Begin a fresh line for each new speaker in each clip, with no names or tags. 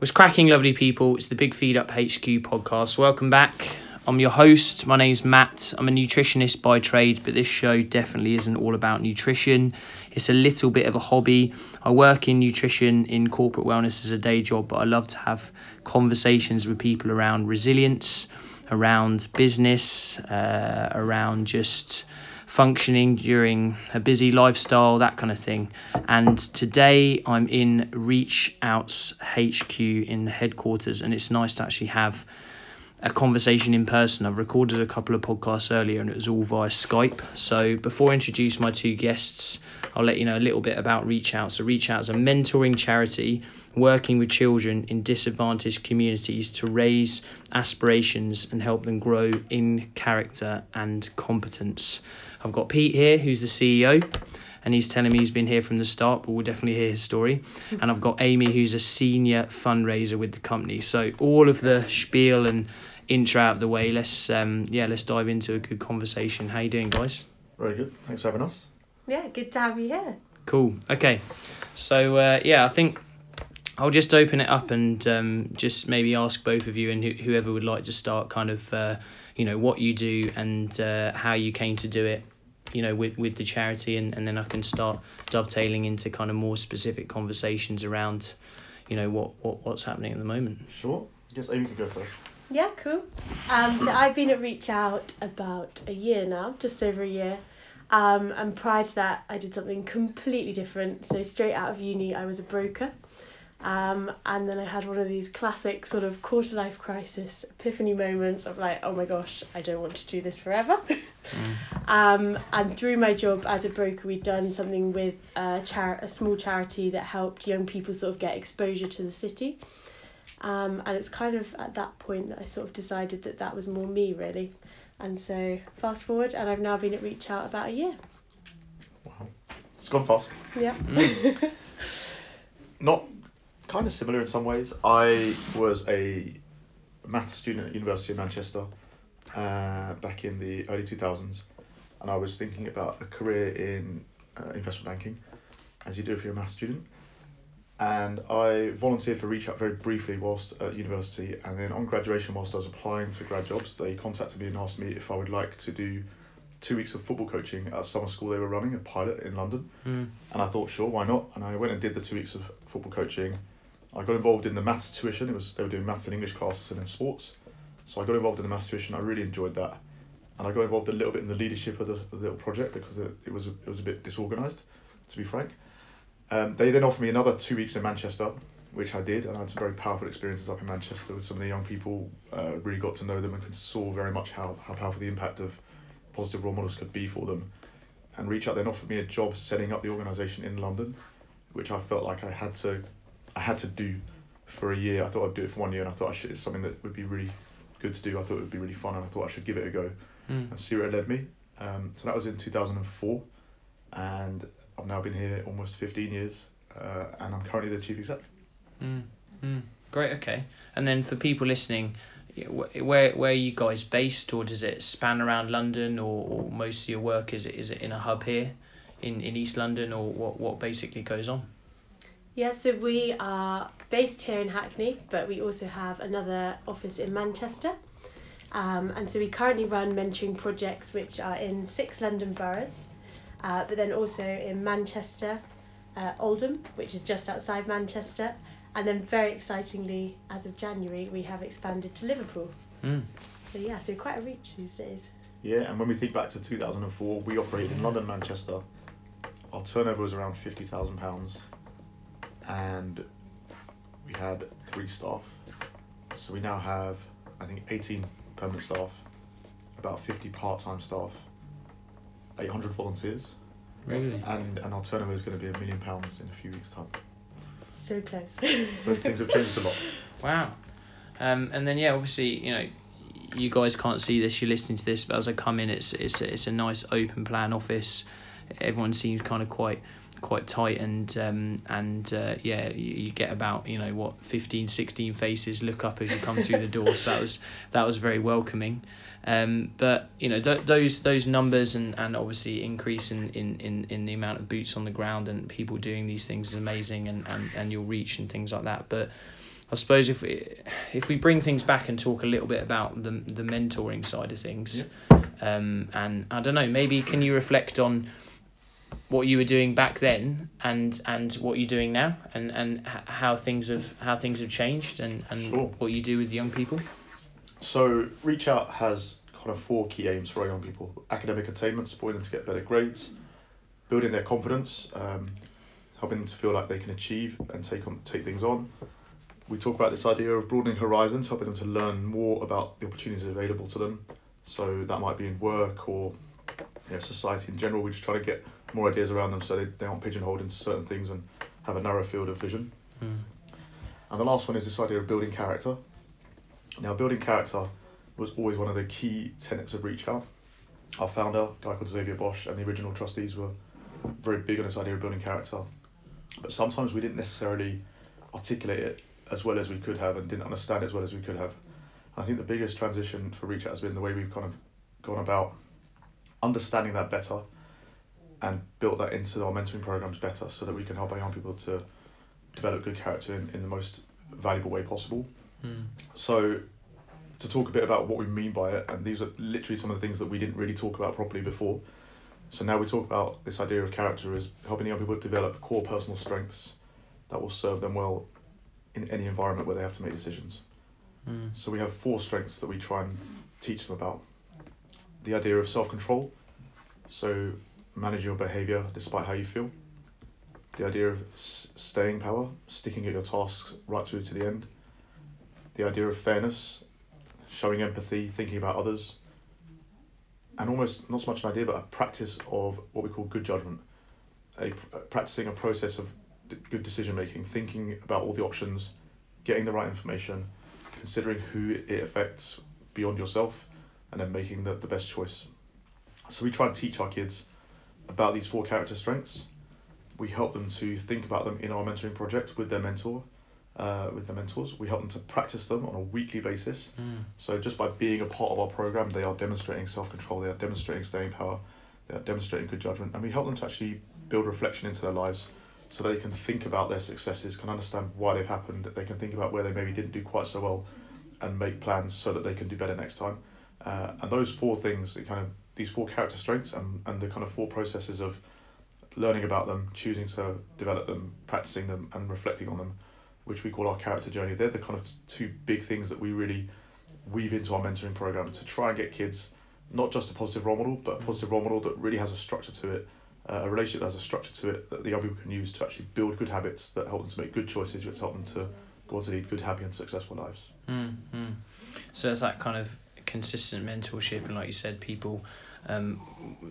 Was cracking, lovely people. It's the Big Feed Up HQ podcast. Welcome back. I'm your host. My name's Matt. I'm a nutritionist by trade, but this show definitely isn't all about nutrition. It's a little bit of a hobby. I work in nutrition in corporate wellness as a day job, but I love to have conversations with people around resilience, around business, uh, around just functioning during a busy lifestyle, that kind of thing. And today I'm in Reach Out's HQ in the headquarters, and it's nice to actually have a conversation in person. I've recorded a couple of podcasts earlier and it was all via Skype. So before I introduce my two guests, I'll let you know a little bit about Reach Out. So Reach Out is a mentoring charity working with children in disadvantaged communities to raise aspirations and help them grow in character and competence. I've got Pete here, who's the CEO, and he's telling me he's been here from the start, but we'll definitely hear his story. And I've got Amy, who's a senior fundraiser with the company. So all of the spiel and intro out of the way, let's um, yeah, let's dive into a good conversation. How you doing, guys?
Very good. Thanks for having us.
Yeah, good to have you here.
Cool. Okay. So uh, yeah, I think I'll just open it up and um, just maybe ask both of you and wh- whoever would like to start, kind of, uh, you know, what you do and uh, how you came to do it, you know, with with the charity, and, and then I can start dovetailing into kind of more specific conversations around, you know, what, what what's happening at the moment.
Sure. I guess Amy can go first.
Yeah, cool. Um, so I've been at Reach Out about a year now, just over a year. Um, and prior to that, I did something completely different. So straight out of uni, I was a broker. Um, and then I had one of these classic sort of quarter life crisis epiphany moments of like, oh my gosh, I don't want to do this forever. um, and through my job as a broker, we'd done something with a, char- a small charity that helped young people sort of get exposure to the city. Um, and it's kind of at that point that I sort of decided that that was more me really. And so fast forward, and I've now been at Reach Out about a year.
Wow. It's gone fast.
Yeah.
Not kind of similar in some ways. I was a maths student at University of Manchester uh, back in the early 2000s, and I was thinking about a career in uh, investment banking, as you do if you're a maths student. And I volunteered for Reach Out very briefly whilst at university, and then on graduation, whilst I was applying to grad jobs, they contacted me and asked me if I would like to do two weeks of football coaching at a summer school they were running, a pilot in London.
Mm.
And I thought, sure, why not? And I went and did the two weeks of football coaching. I got involved in the maths tuition. It was they were doing maths and English classes and then sports. So I got involved in the maths tuition. I really enjoyed that, and I got involved a little bit in the leadership of the, the little project because it, it was it was a bit disorganised, to be frank. Um, they then offered me another two weeks in Manchester, which I did, and I had some very powerful experiences up in Manchester with some of the young people. Uh, really got to know them and could saw very much how, how powerful the impact of positive role models could be for them. And Reach Out then offered me a job setting up the organisation in London, which I felt like I had to I had to do for a year. I thought I'd do it for one year, and I thought I should. It's something that would be really good to do. I thought it would be really fun, and I thought I should give it a go
Mm.
and see where it led me. Um, so that was in 2004, and I've now been here almost 15 years, uh, and I'm currently the chief exec.
Mm. Mm. Great. Okay. And then for people listening, where where are you guys based, or does it span around London, or, or most of your work is it is it in a hub here, in, in East London, or what what basically goes on?
Yeah, so we are based here in Hackney, but we also have another office in Manchester. Um, and so we currently run mentoring projects which are in six London boroughs, uh, but then also in Manchester, uh, Oldham, which is just outside Manchester, and then very excitingly, as of January, we have expanded to Liverpool.
Mm.
So yeah, so quite a reach these days.
Yeah, and when we think back to 2004, we operated in London, Manchester. Our turnover was around fifty thousand pounds, and we had three staff. So we now have, I think, 18 permanent staff, about 50 part-time staff, 800 volunteers,
Really?
and and our turnover is going to be a million pounds in a few weeks' time.
So close.
So things have changed a lot.
Wow. Um, and then yeah, obviously you know, you guys can't see this. You're listening to this, but as I come in, it's it's it's a nice open plan office. Everyone seems kind of quite quite tight and um, and uh, yeah you, you get about you know what 15 16 faces look up as you come through the door. So that was that was very welcoming. Um, but you know th- those those numbers and, and obviously increase in, in, in, in the amount of boots on the ground and people doing these things is amazing and, and, and your reach and things like that. But I suppose if we if we bring things back and talk a little bit about the the mentoring side of things, um, and I don't know, maybe can you reflect on what you were doing back then and and what you're doing now, and and how things have how things have changed, and and
Sure.
what you do with young people.
So Reach Out has kind of four key aims for our young people: academic attainment, supporting them to get better grades, building their confidence, um, helping them to feel like they can achieve and take on take things on. We talk about this idea of broadening horizons, helping them to learn more about the opportunities available to them. So that might be in work or you know, society in general. We just try to get more ideas around them so they, they aren't pigeonholed into certain things and have a narrow field of vision.
Mm.
And the last one is this idea of building character. Now, building character was always one of the key tenets of Reach Out. Our founder, a guy called Xavier Bosch, and the original trustees were very big on this idea of building character. But sometimes we didn't necessarily articulate it as well as we could have and didn't understand it as well as we could have. And I think the biggest transition for Reach Out has been the way we've kind of gone about understanding that better and built that into our mentoring programs better so that we can help our young people to develop good character in, in the most valuable way possible.
Mm.
So, to talk a bit about what we mean by it, and these are literally some of the things that we didn't really talk about properly before. So now we talk about this idea of character as helping young people develop core personal strengths that will serve them well in any environment where they have to make decisions.
Mm.
So we have four strengths that we try and teach them about. The idea of self-control, so manage your behavior despite how you feel. The idea of s- staying power, sticking at your tasks right through to the end. The idea of fairness, showing empathy, thinking about others. And almost not so much an idea, but a practice of what we call good judgment, a pr- practicing a process of d- good decision making, thinking about all the options, getting the right information, considering who it affects beyond yourself, and then making the, the best choice. So we try and teach our kids about these four character strengths. We help them to think about them in our mentoring project with their mentor, uh, with their mentors. We help them to practice them on a weekly basis.
Mm.
So just by being a part of our program, they are demonstrating self-control, they are demonstrating staying power, they are demonstrating good judgment, and we help them to actually build reflection into their lives so they can think about their successes, can understand why they've happened, they can think about where they maybe didn't do quite so well, and make plans so that they can do better next time. Uh, and those four things, it kind of these four character strengths, and, and the kind of four processes of learning about them, choosing to develop them, practicing them, and reflecting on them, which we call our character journey. They're the kind of two big things that we really weave into our mentoring program to try and get kids not just a positive role model, but a positive role model that really has a structure to it, uh, a relationship that has a structure to it that the young people can use to actually build good habits that help them to make good choices, which help them to go on to lead good, happy, and successful lives.
Mm, mm. So it's that kind of consistent mentorship, and like you said, people, um,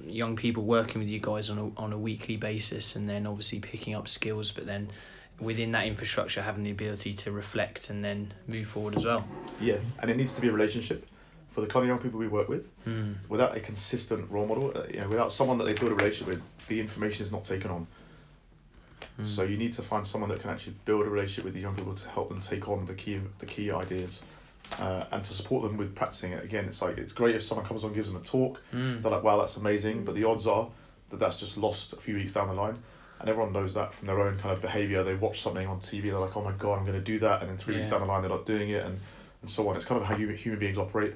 young people working with you guys on a on a weekly basis, and then obviously picking up skills, but then within that infrastructure having the ability to reflect and then move forward as well.
Yeah, and it needs to be a relationship. For the kind of young people we work with,
Mm.
without a consistent role model, uh, you know, without someone that they build a relationship with, the information is not taken on.
Mm.
So you need to find someone that can actually build a relationship with the young people to help them take on the key the key ideas, uh, and to support them with practicing it. Again, it's like it's great if someone comes on and gives them a talk.
Mm.
They're like, wow, that's amazing. But the odds are that that's just lost a few weeks down the line. And everyone knows that from their own kind of behavior. They watch something on TV, they're like, oh my god, I'm going to do that. And then three weeks down the line, they're not doing it, and, and so on. It's kind of how human, human beings operate.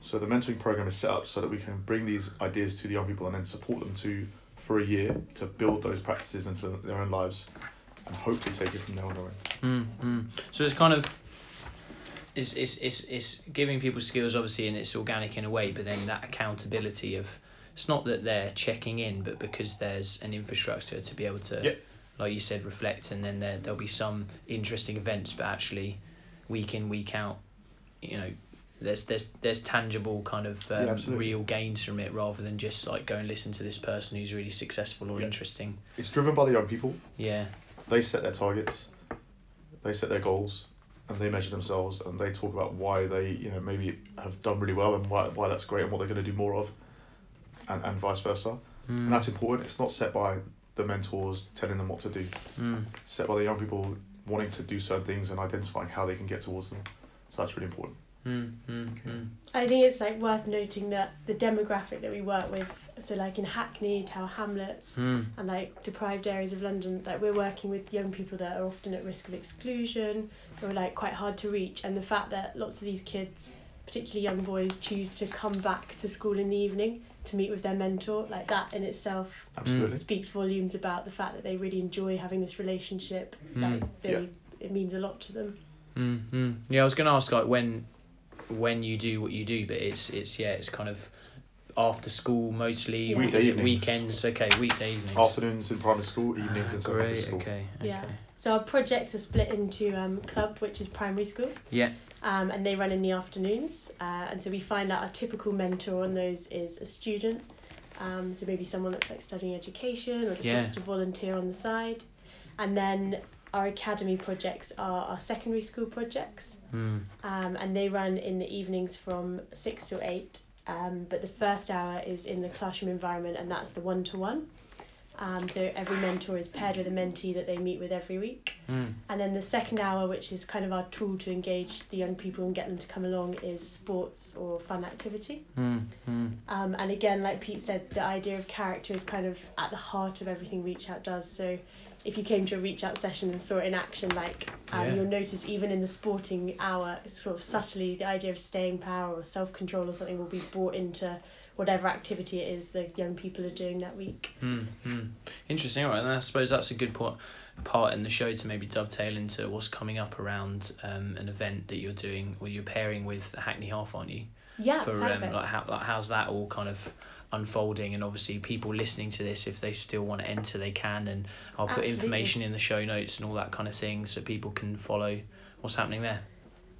So the mentoring program is set up so that we can bring these ideas to the young people and then support them to for a year to build those practices into their own lives and hopefully take it from there on their.
Mm, mm. So it's kind of it's, it's it's it's giving people skills obviously and it's organic in a way, but then that accountability of it's not that they're checking in, but because there's an infrastructure to be able to
Yep.
like you said, reflect and then there there'll be some interesting events, but actually week in, week out, you know, there's there's there's tangible kind of um,
absolutely.
real gains from it rather than just like go and listen to this person who's really successful or
Yeah.
interesting.
It's driven by the young people.
Yeah.
They set their targets, they set their goals, and they measure themselves and they talk about why they you know maybe have done really well and why, why that's great and what they're going to do more of, and, and vice versa.
Mm.
And that's important. It's not set by the mentors telling them what to do.
Mm.
It's set by the young people wanting to do certain things and identifying how they can get towards them. So that's really important.
Mm, mm, mm.
I think it's like worth noting that the demographic that we work with, so like in Hackney, Tower Hamlets,
Mm.
and like deprived areas of London, that we're working with young people that are often at risk of exclusion or like quite hard to reach, and the fact that lots of these kids, particularly young boys, choose to come back to school in the evening to meet with their mentor, like that in itself
Absolutely.
speaks volumes about the fact that they really enjoy having this relationship.
Mm.
Like they,
Yeah.
it means a lot to them.
Mm, mm. Yeah, I was gonna ask like when when you do what you do, but it's it's yeah, it's kind of after school mostly.
Weekday evenings.
weekends? Okay, weekday evenings.
Afternoons in primary school, evenings
Ah,
in secondary
great.
school.
Okay.
Yeah. So our projects are split into um, club, which is primary school.
Yeah.
um, and they run in the afternoons. Uh, and so we find that our typical mentor on those is a student. Um, so maybe someone that's like studying education or just
Yeah.
wants to volunteer on the side. And then our academy projects are our secondary school projects,
Mm.
um, and they run in the evenings from six to eight. Um, but the first hour is in the classroom environment, and that's the one to one. Um, so every mentor is paired with a mentee that they meet with every week.
Mm.
And then the second hour, which is kind of our tool to engage the young people and get them to come along, is sports or fun activity.
Mm.
Um, and again, like Pete said, the idea of character is kind of at the heart of everything Reach Out does. So if you came to a Reach Out session and saw it in action, like um,
Yeah.
you'll notice even in the sporting hour, sort of subtly, the idea of staying power or self control or something will be brought into whatever activity it is the young people are doing that week.
Mm, mm. Interesting. All right, and I suppose that's a good part part in the show to maybe dovetail into what's coming up around um, an event that you're doing or you're pairing with Hackney Half, aren't you?
Yeah,
For um, like how like how's that all kind of unfolding and obviously people listening to this if they still want to enter they can and I'll put
Absolutely.
information in the show notes and all that kind of thing so people can follow what's happening there.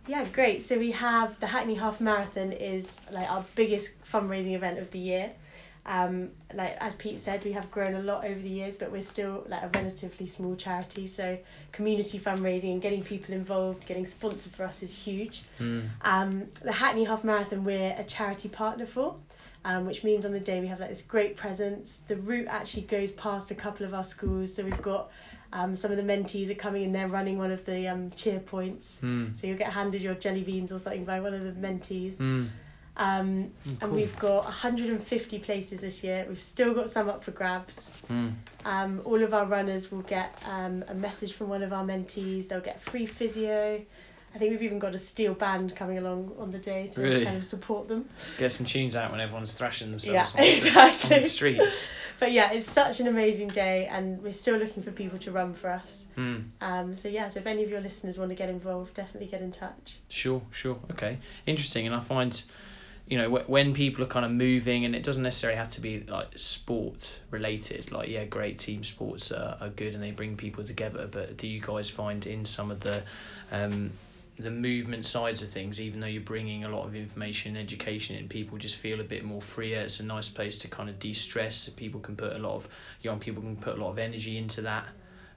Yeah, great. So we have the Hackney Half Marathon is like our biggest fundraising event of the year. Um, like as Pete said, we have grown a lot over the years, but we're still like a relatively small charity. So community fundraising and getting people involved, getting sponsored for us is huge.
Mm.
Um, the Hackney Half Marathon we're a charity partner for, um, which means on the day we have like this great presence. The route actually goes past a couple of our schools, so we've got um, some of the mentees are coming in there running one of the um, cheer points.
Mm.
So you'll get handed your jelly beans or something by one of the mentees.
Mm.
Um,
Mm,
And we've got 150 places this year. We've still got some up for grabs.
Mm.
Um, all of our runners will get um, a message from one of our mentees. They'll get free physio. I think we've even got a steel band coming along on the day to
Really?
kind of support them.
Get some tunes out when everyone's thrashing
Yeah,
themselves on, the-
exactly.
on the streets.
But yeah, it's such an amazing day, and we're still looking for people to run for us.
Mm.
Um, so yeah, so if any of your listeners want to get involved, definitely get in touch.
Sure, sure. Okay. Interesting. And I find, you know, wh- when people are kind of moving, and it doesn't necessarily have to be like sport related, like, yeah, great team sports are, are good and they bring people together. But do you guys find in some of the, um, the movement sides of things, even though you're bringing a lot of information and education in, people just feel a bit more freer. It's a nice place to kind of de-stress. People can put a lot of young people can put a lot of energy into that.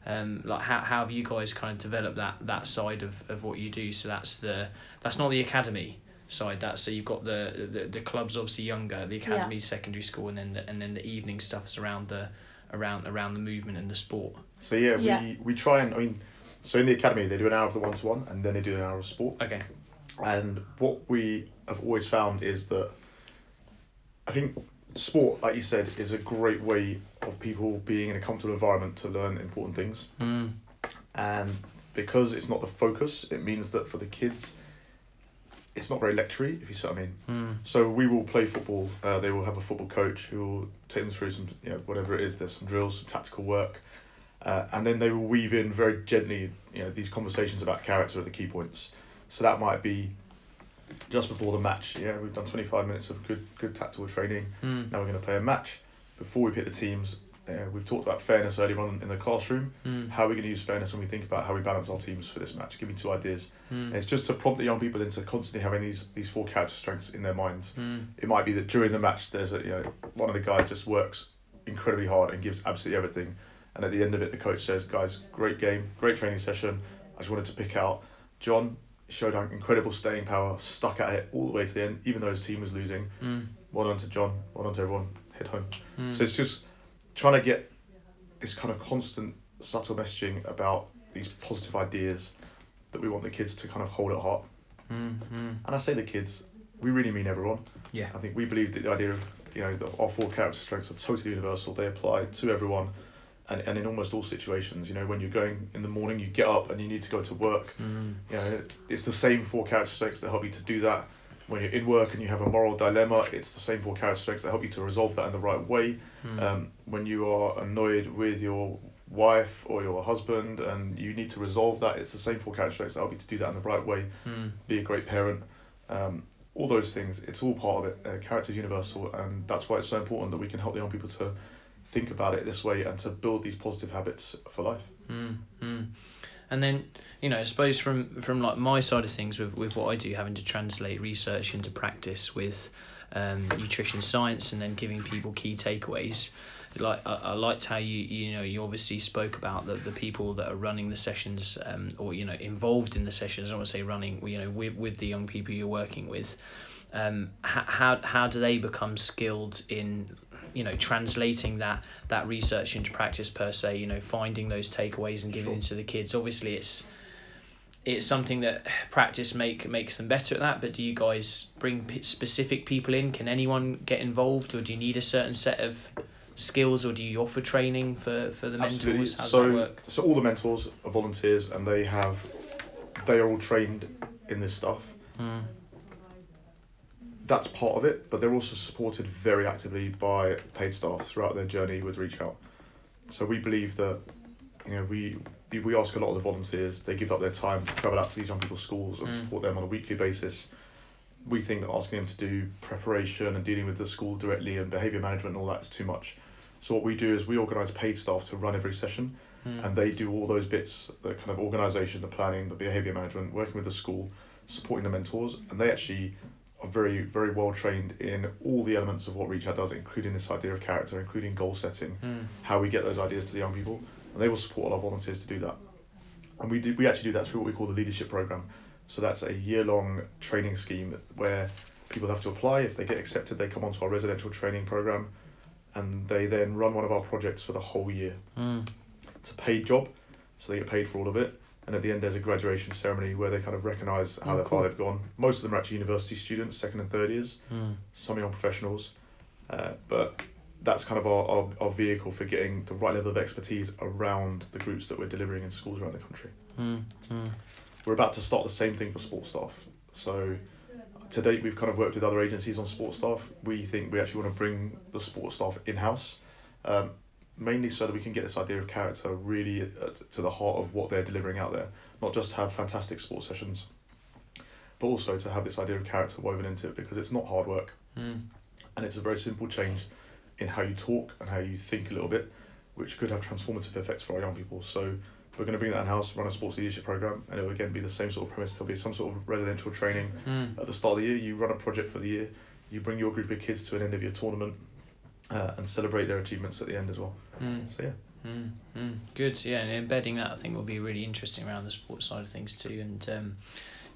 Um, like how, how have you guys kind of developed that that side of, of what you do? So that's the that's not the academy side. That's so you've got the the, the clubs obviously younger, the academy, secondary school, and then the, and then the evening stuff's around the around around the movement and the sport.
So yeah,
Yeah.
we we try and I mean, so in the academy they do an hour of the one to one and then they do an hour of sport.
Okay.
And what we have always found is that I think sport, like you said, is a great way of people being in a comfortable environment to learn important things.
Mm.
And because it's not the focus, it means that for the kids, it's not very lectury, if you see what I mean.
Mm.
So we will play football. Uh, they will have a football coach who will take them through some, you know, whatever it is. There's some drills, some tactical work, uh, and then they will weave in very gently, you know, these conversations about character at the key points. So that might be just before the match. Yeah, we've done 25 minutes of good, good tactical training.
Mm.
Now we're going to play a match. Before we pick the teams, uh, we've talked about fairness earlier on in the classroom.
Mm.
How are we going to use fairness when we think about how we balance our teams for this match? Give me two ideas.
Mm.
It's just to prompt the young people into constantly having these these four character strengths in their minds.
Mm.
It might be that during the match, there's a you know one of the guys just works incredibly hard and gives absolutely everything, and at the end of it, the coach says, "Guys, great game, great training session. I just wanted to pick out John." Showed incredible staying power, stuck at it all the way to the end, even though his team was losing.
Mm.
Well done to John, well done to everyone, head home.
Mm.
So it's just trying to get this kind of constant subtle messaging about these positive ideas that we want the kids to kind of hold at heart.
Mm, mm.
And I say the kids, we really mean everyone.
Yeah.
I think we believe that the idea of you know the, our four character strengths are totally universal. They apply to everyone, and, and in almost all situations. You know, when you're going in the morning, you get up and you need to go to work.
Mm.
You know, it's the same four character strengths that help you to do that. When you're in work and you have a moral dilemma, it's the same four character strengths that help you to resolve that in the right way.
Mm.
Um, when you are annoyed with your wife or your husband and you need to resolve that, it's the same four character strengths that help you to do that in the right way.
Mm.
Be a great parent. Um, all those things, it's all part of it. Uh, character is universal, and that's why it's so important that we can help the young people to think about it this way and to build these positive habits for life.
Mm. And then, you know, I suppose from from like my side of things with with what I do, having to translate research into practice with um, nutrition science, and then giving people key takeaways. Like I, I liked how you you know you obviously spoke about the, the people that are running the sessions um, or you know involved in the sessions. I don't want to say running, you know, with with the young people you're working with. Um, how, how how do they become skilled in you know translating that that research into practice per se you know finding those takeaways and giving
Sure.
them to the kids obviously it's it's something that practice make makes them better at that but do you guys bring p- specific people in can anyone get involved or do you need a certain set of skills or do you offer training for for the
Absolutely.
mentors how does
so,
that work
so all the mentors are volunteers, and they have, they are all trained in this stuff.
mm.
That's part of it, but they're also supported very actively by paid staff throughout their journey with Reach Out. So we believe that, you know, we we- we ask a lot of the volunteers. They give up their time to travel out to these young people's schools and
Mm.
support them on a weekly basis. We think that asking them to do preparation and dealing with the school directly and behaviour management and all that is too much. So what we do is we organise paid staff to run every session,
Mm.
and they do all those bits, the kind of organisation, the planning, the behaviour management, working with the school, supporting the mentors, and they actually are very very well trained in all the elements of what Reach Out does, including this idea of character, including goal setting,
Mm.
how we get those ideas to the young people, and they will support all our volunteers to do that. And we do we actually do that through what we call the leadership program. So that's a year long training scheme where people have to apply. If they get accepted, they come onto our residential training program, and they then run one of our projects for the whole year.
Mm.
It's a paid job, so they get paid for all of it. And at the end, there's a graduation ceremony where they kind of recognise how
Oh,
far they've gone. Most of them are actually university students, second and third years
Mm.
some young professionals, uh, but that's kind of our, our, our vehicle for getting the right level of expertise around the groups that we're delivering in schools around the country.
Mm. Mm.
We're about to start the same thing for sports staff. So to date, we've kind of worked with other agencies on sports staff. We think we actually want to bring the sports staff in house, um, mainly so that we can get this idea of character really to the heart of what they're delivering out there. Not just have fantastic sports sessions, but also to have this idea of character woven into it because it's not hard work
Mm.
and it's a very simple change in how you talk and how you think a little bit, which could have transformative effects for our young people. So we're going to bring that in house, run a sports leadership program, and it will again be the same sort of premise. There'll be some sort of residential training
Mm.
at the start of the year. You run a project for the year, you bring your group of kids to an end of your tournament, uh, and celebrate their achievements at the end as well.
Mm.
So yeah.
Mm, mm, good. Yeah, and embedding that I think will be really interesting around the sports side of things too. And um,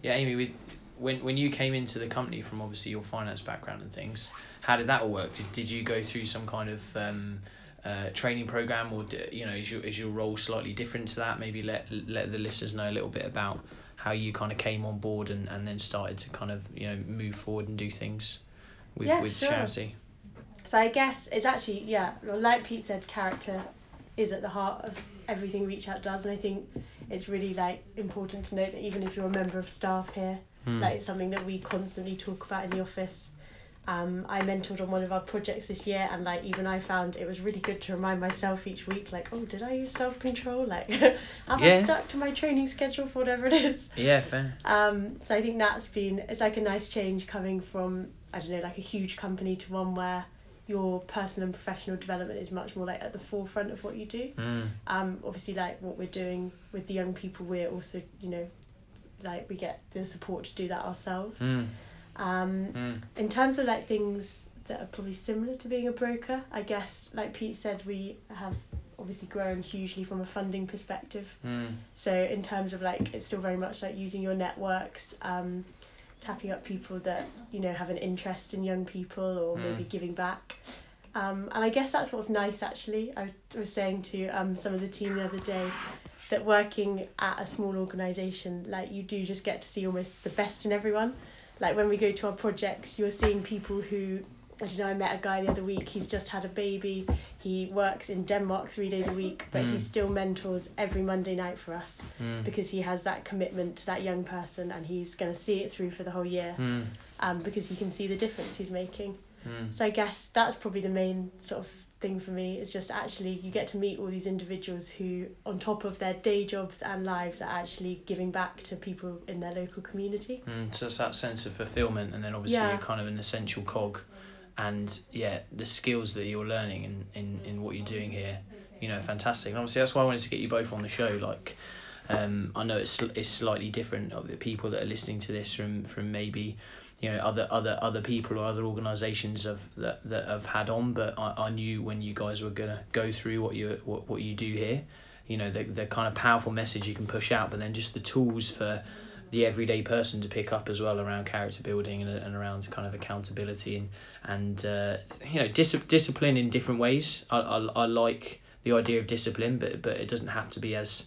yeah, Amy, with, when when you came into the company from obviously your finance background and things, how did that all work? Did, did you go through some kind of um, uh, training program, or d- you know, is your is your role slightly different to that? Maybe let let the listeners know a little bit about how you kind of came on board and, and then started to kind of you know move forward and do things with
Yeah,
with
sure.
charity.
So I guess it's actually yeah, like Pete said, character is at the heart of everything Reach Out does, and I think it's really like important to note that even if you're a member of staff here,
Mm.
like it's something that we constantly talk about in the office. Um, I mentored on one of our projects this year, and like even I found it was really good to remind myself each week, like, oh, did I use self control? Like, am
Yeah.
I stuck to my training schedule for whatever it is?
Yeah, fair.
Um, so I think that's been it's like a nice change coming from I don't know like a huge company to one where your personal and professional development is much more like at the forefront of what you do.
Mm.
Um, obviously like what we're doing with the young people, we're also you know like we get the support to do that ourselves.
Mm.
Um,
Mm.
in terms of like things that are probably similar to being a broker, I guess like Pete said, we have obviously grown hugely from a funding perspective.
Mm.
So in terms of like, it's still very much like using your networks, um, tapping up people that you know have an interest in young people or maybe
Mm.
giving back. Um, and I guess that's what's nice actually. I was saying to um, some of the team the other day, that working at a small organisation, like you do just get to see almost the best in everyone. Like when we go to our projects, you're seeing people who I don't know, I met a guy the other week, he's just had a baby. He works in Denmark three days a week, but he
Mm.
still mentors every Monday night for us
Mm.
because he has that commitment to that young person and he's going to see it through for the whole year
Mm.
um, because he can see the difference he's making.
Mm.
So I guess that's probably the main sort of thing for me is just actually you get to meet all these individuals who on top of their day jobs and lives are actually giving back to people in their local community.
Mm, so it's that sense of fulfillment, and then obviously
Yeah.
you're kind of an essential cog, and yeah, the skills that you're learning in, in, in what you're doing here, you know, fantastic. And obviously that's why I wanted to get you both on the show. Like, um, I know it's it's slightly different of the people that are listening to this from from maybe, you know, other other other people or other organisations of that that have had on, but I, I knew when you guys were gonna go through what you what, what you do here, you know, the the kind of powerful message you can push out, but then just the tools for the everyday person to pick up as well around character building and, and around kind of accountability and and uh, you know dis- discipline in different ways. I, I, I like the idea of discipline, but but it doesn't have to be as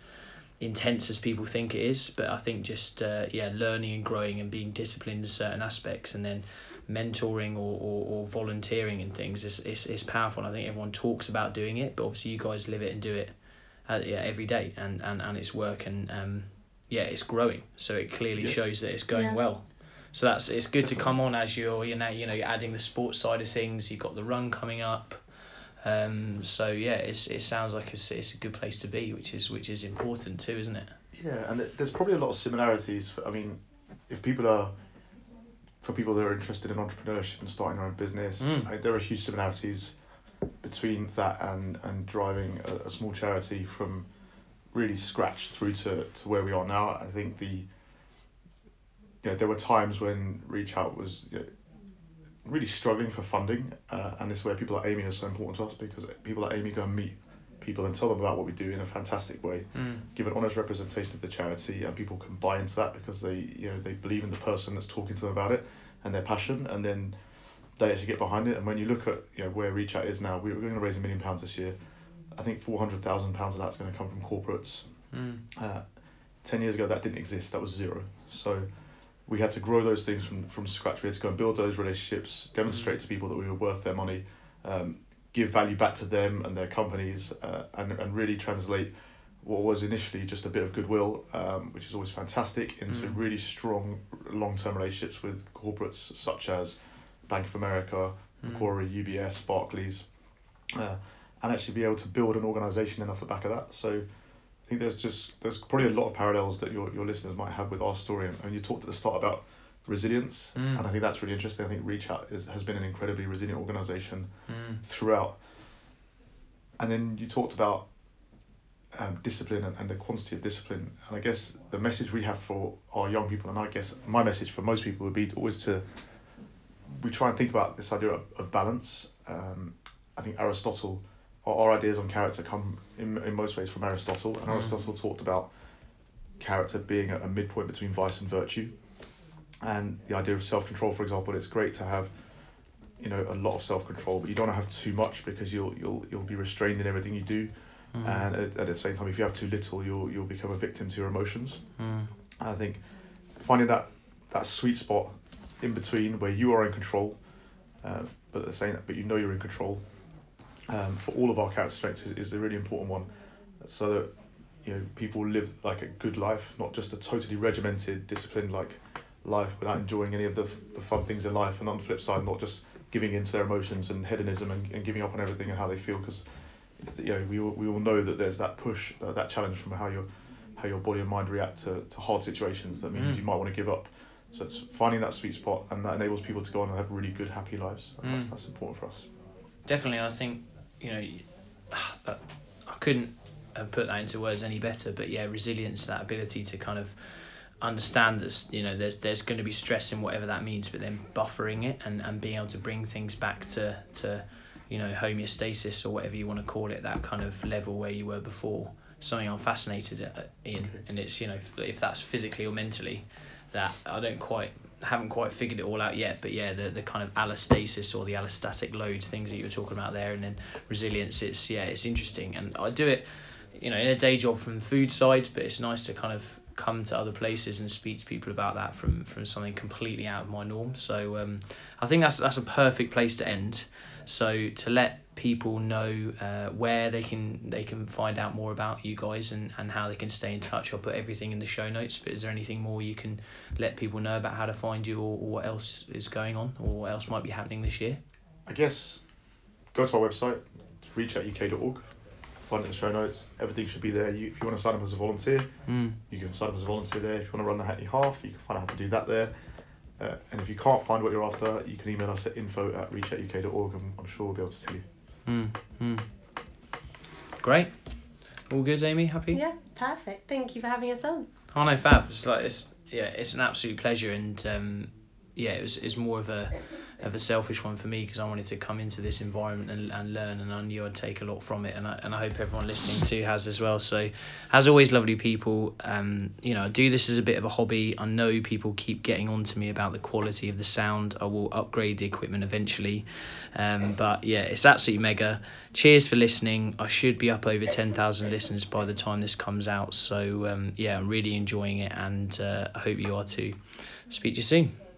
intense as people think it is. But I think just uh, yeah, learning and growing and being disciplined in certain aspects, and then mentoring or, or, or volunteering and things is, is is powerful. And I think everyone talks about doing it, but obviously you guys live it and do it uh, yeah every day, and and and it's work and um yeah it's growing. So it clearly
Yeah.
shows that it's going
Yeah.
well. So that's it's good to come on as you're you know you know you're adding the sports side of things. You've got the run coming up. Um, so yeah, it's it sounds like it's it's a good place to be, which is which is important too, isn't it?
Yeah, and there's probably a lot of similarities. For, I mean, if people are, for people that are interested in entrepreneurship and starting their own business,
Mm.
I, there are huge similarities between that and and driving a, a small charity from really scratch through to, to where we are now. I think the yeah, there were times when Reach Out was you know, really struggling for funding, uh, and this is where people like Amy are so important to us because people like Amy go and meet people and tell them about what we do in a fantastic way
Mm.
give an honest representation of the charity and people can buy into that because they you know they believe in the person that's talking to them about it and their passion and then they actually get behind it and when you look at you know where reach out is now we we're going to raise a million pounds this year i think 400,000 pounds of that's going to come from corporates
Mm.
uh, 10 years ago that didn't exist that was zero so we had to grow those things from from scratch we had to go and build those relationships demonstrate to people that we were worth their money um, give value back to them and their companies uh, and, and really translate what was initially just a bit of goodwill, um, which is always fantastic, into
Mm.
really strong long-term relationships with corporates such as Bank of America,
Mm.
Macquarie, UBS, Barclays, uh, and actually be able to build an organisation then off the back of that. So I think there's just there's probably a lot of parallels that your, your listeners might have with our story. And, and you talked at the start about resilience,
Mm.
and I think that's really interesting. I think Reach Out is, has been an incredibly resilient organisation
Mm.
throughout. And then you talked about um, discipline and, and the quantity of discipline. And I guess the message we have for our young people, and I guess my message for most people would be always to we try and think about this idea of, of balance. Um, I think Aristotle, our, ideas on character come in, in most ways from Aristotle, and
Mm.
Aristotle talked about character being a, a midpoint between vice and virtue. And the idea of self control, for example, it's great to have you know a lot of self control, but you don't want to have too much because you'll you'll you'll be restrained in everything you do,
Mm.
and at, at the same time, if you have too little, you'll you'll become a victim to your emotions.
Mm.
And I think finding that that sweet spot in between where you are in control, uh, but at the same but you know you're in control. Um, for all of our character strengths is, is a really important one, so that you know people live like a good life, not just a totally regimented, disciplined like life without enjoying any of the, the fun things in life, and on the flip side, not just giving in to their emotions and hedonism and, and giving up on everything and how they feel. Because you know we all, we all know that there's that push uh, that challenge from how your how your body and mind react to, to hard situations that means
Mm.
you might want to give up. So it's finding that sweet spot and that enables people to go on and have really good happy lives. And that's,
Mm.
that's important for us.
Definitely, I think you know I couldn't have put that into words any better. But yeah, resilience, that ability to kind of understand that you know there's there's going to be stress in whatever that means, but then buffering it and, and being able to bring things back to to you know homeostasis or whatever you want to call it, that kind of level where you were before. Something I'm fascinated uh, in, and it's you know if that's physically or mentally, that I don't quite haven't quite figured it all out yet. But yeah, the the kind of allostasis or the allostatic load things that you were talking about there, and then resilience. It's yeah, it's interesting, and I do it. you know, in a day job from the food side, but it's nice to kind of come to other places and speak to people about that from from something completely out of my norm. So um, I think that's that's a perfect place to end. So to let people know uh, where they can they can find out more about you guys and, and how they can stay in touch. I'll put everything in the show notes. But is there anything more you can let people know about how to find you or, or what else is going on or what else might be happening this year?
I guess go to our website, reachout.uk.org, find it in the show notes. Everything should be there. You, if you want to sign up as a volunteer,
Mm.
you can sign up as a volunteer there. If you want to run the Hackney Half, you can find out how to do that there. Uh, and if you can't find what you're after, you can email us at info at reachout.uk.org and I'm sure we'll be able to tell you.
Mm. Mm. Great. All good, Amy? Happy?
Yeah, perfect. Thank you for having us on.
Oh no, fab. It's like it's yeah, it's an absolute pleasure, and um, yeah, it was it's more of a of a selfish one for me because I wanted to come into this environment and, and learn, and I knew I'd take a lot from it, and I and I hope everyone listening too has as well. So, as always, lovely people. Um, you know, I do this as a bit of a hobby. I know people keep getting on to me about the quality of the sound. I will upgrade the equipment eventually, um, but yeah, it's absolutely mega. Cheers for listening. I should be up over ten thousand listeners by the time this comes out. So um, yeah, I'm really enjoying it, and uh, I hope you are too. Speak to you soon.